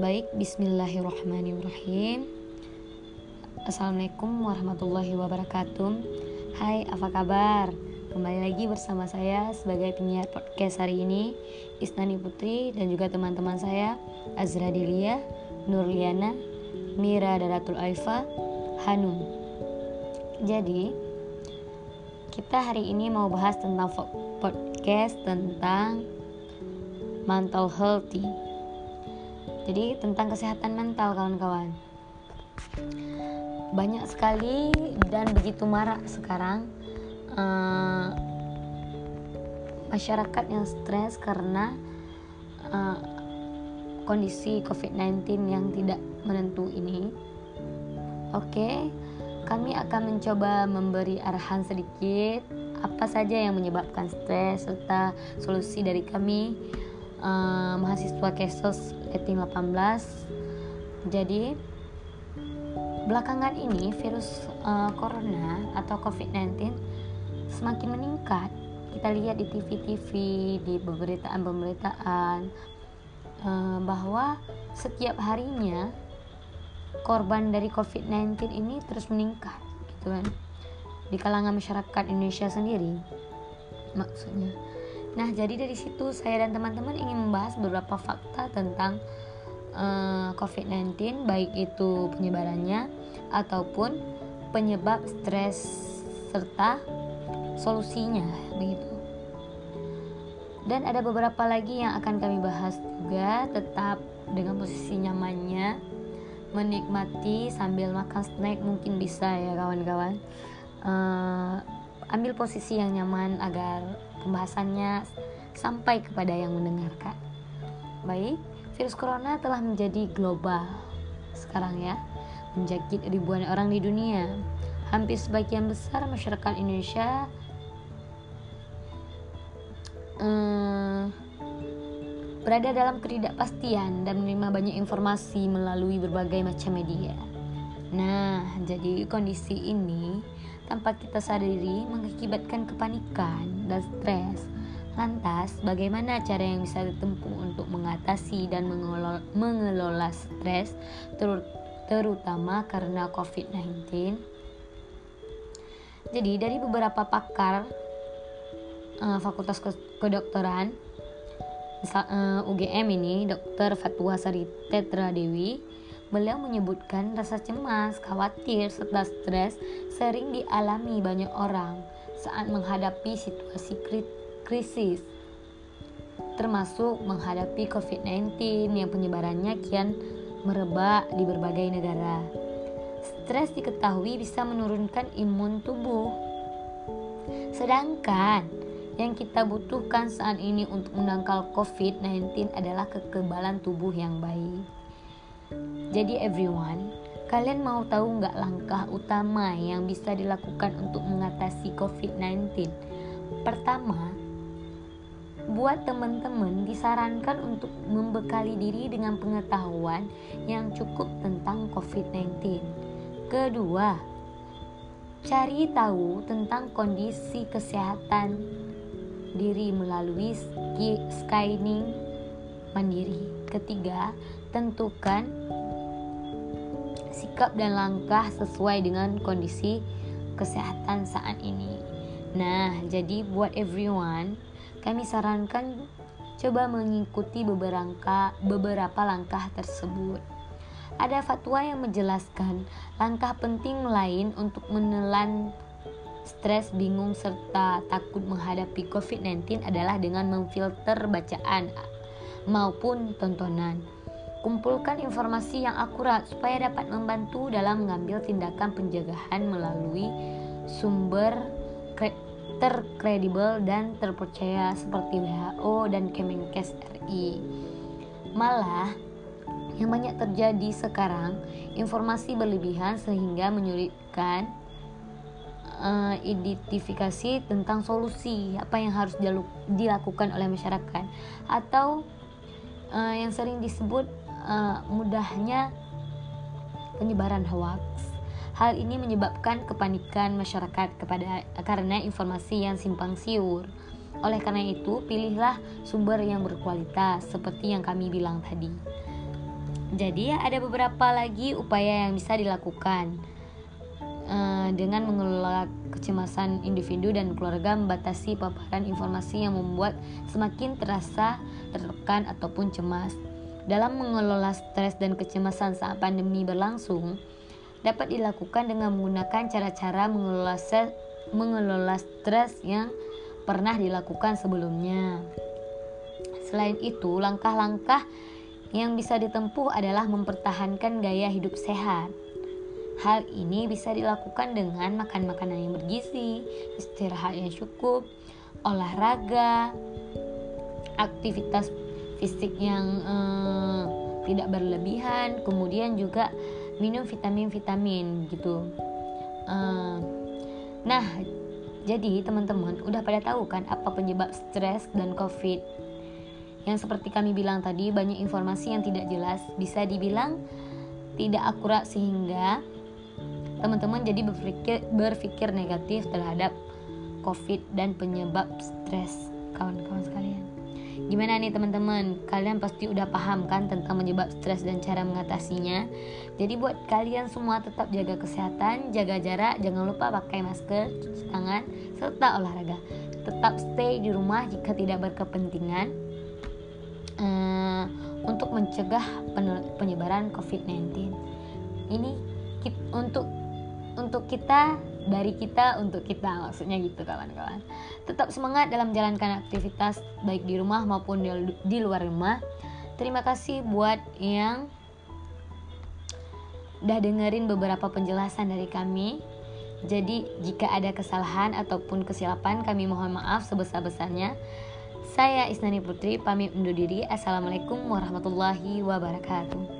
Baik, bismillahirrahmanirrahim. Assalamualaikum warahmatullahi wabarakatuh. Hai, apa kabar? Kembali lagi bersama saya sebagai penyiar podcast hari ini, Isnani Putri dan juga teman-teman saya, Azra Delia, Nurliana, Mira Daratul Aifa, Hanum. Jadi, kita hari ini mau bahas tentang podcast tentang mental healthy jadi tentang kesehatan mental kawan-kawan. Banyak sekali dan begitu marak sekarang uh, masyarakat yang stres karena uh, kondisi COVID-19 yang tidak menentu ini. Oke, okay, kami akan mencoba memberi arahan sedikit apa saja yang menyebabkan stres serta solusi dari kami uh, mahasiswa Kesos Eting 18 jadi belakangan ini virus uh, corona atau COVID-19 semakin meningkat. Kita lihat di TV-TV di pemberitaan-pemberitaan uh, bahwa setiap harinya korban dari COVID-19 ini terus meningkat gitu kan? Di kalangan masyarakat Indonesia sendiri maksudnya Nah, jadi dari situ saya dan teman-teman ingin membahas beberapa fakta tentang uh, eh, COVID-19, baik itu penyebarannya ataupun penyebab stres serta solusinya, begitu. Dan ada beberapa lagi yang akan kami bahas juga, tetap dengan posisi nyamannya, menikmati sambil makan snack mungkin bisa ya kawan-kawan. Uh, ambil posisi yang nyaman agar pembahasannya sampai kepada yang mendengarkan. Baik, virus corona telah menjadi global sekarang ya, menjangkit ribuan orang di dunia. Hampir sebagian besar masyarakat Indonesia eh, berada dalam ketidakpastian dan menerima banyak informasi melalui berbagai macam media. Nah, jadi kondisi ini tanpa kita sadari mengakibatkan kepanikan dan stres. Lantas, bagaimana cara yang bisa ditempuh untuk mengatasi dan mengelola, mengelola stres ter, terutama karena COVID-19? Jadi, dari beberapa pakar uh, Fakultas Kedokteran uh, eh, UGM ini, Dr. Fatwa Sari Tetra Dewi Beliau menyebutkan rasa cemas, khawatir, serta stres sering dialami banyak orang saat menghadapi situasi krisis, termasuk menghadapi COVID-19 yang penyebarannya kian merebak di berbagai negara. Stres diketahui bisa menurunkan imun tubuh. Sedangkan yang kita butuhkan saat ini untuk menangkal COVID-19 adalah kekebalan tubuh yang baik. Jadi everyone, kalian mau tahu nggak langkah utama yang bisa dilakukan untuk mengatasi COVID-19? Pertama, buat teman-teman disarankan untuk membekali diri dengan pengetahuan yang cukup tentang COVID-19. Kedua, cari tahu tentang kondisi kesehatan diri melalui screening mandiri. Ketiga, tentukan sikap dan langkah sesuai dengan kondisi kesehatan saat ini. Nah, jadi buat everyone, kami sarankan coba mengikuti beberapa beberapa langkah tersebut. Ada fatwa yang menjelaskan langkah penting lain untuk menelan stres, bingung serta takut menghadapi COVID-19 adalah dengan memfilter bacaan maupun tontonan. Kumpulkan informasi yang akurat supaya dapat membantu dalam mengambil tindakan pencegahan melalui sumber terkredibel dan terpercaya seperti WHO dan Kemenkes RI. Malah, yang banyak terjadi sekarang, informasi berlebihan sehingga menyulitkan uh, identifikasi tentang solusi apa yang harus dilakukan oleh masyarakat atau uh, yang sering disebut uh, mudahnya penyebaran hoax. Hal ini menyebabkan kepanikan masyarakat kepada karena informasi yang simpang siur. Oleh karena itu, pilihlah sumber yang berkualitas seperti yang kami bilang tadi. Jadi ada beberapa lagi upaya yang bisa dilakukan uh, dengan mengelola kecemasan individu dan keluarga membatasi paparan informasi yang membuat semakin terasa tertekan ataupun cemas. Dalam mengelola stres dan kecemasan saat pandemi berlangsung, dapat dilakukan dengan menggunakan cara-cara mengelola stres, mengelola stres yang pernah dilakukan sebelumnya. Selain itu, langkah-langkah yang bisa ditempuh adalah mempertahankan gaya hidup sehat. Hal ini bisa dilakukan dengan makan makanan yang bergizi, istirahat yang cukup, olahraga, aktivitas fisik yang eh, tidak berlebihan, kemudian juga minum vitamin-vitamin gitu. Eh, nah, jadi teman-teman udah pada tahu kan apa penyebab stres dan covid? Yang seperti kami bilang tadi banyak informasi yang tidak jelas. Bisa dibilang tidak akurat sehingga teman-teman jadi berpikir berpikir negatif terhadap covid dan penyebab stres. Kawan-kawan sekalian gimana nih teman-teman? Kalian pasti udah paham kan tentang penyebab stres dan cara mengatasinya. Jadi buat kalian semua tetap jaga kesehatan jaga jarak jangan lupa pakai masker cuci tangan serta olahraga. Tetap stay di rumah jika tidak berkepentingan uh, untuk mencegah penyebaran COVID-19. Ini untuk untuk kita dari kita untuk kita maksudnya gitu kawan-kawan. Tetap semangat dalam menjalankan aktivitas baik di rumah maupun di, luar rumah. Terima kasih buat yang udah dengerin beberapa penjelasan dari kami. Jadi jika ada kesalahan ataupun kesilapan kami mohon maaf sebesar-besarnya. Saya Isnani Putri pamit undur diri. Assalamualaikum warahmatullahi wabarakatuh.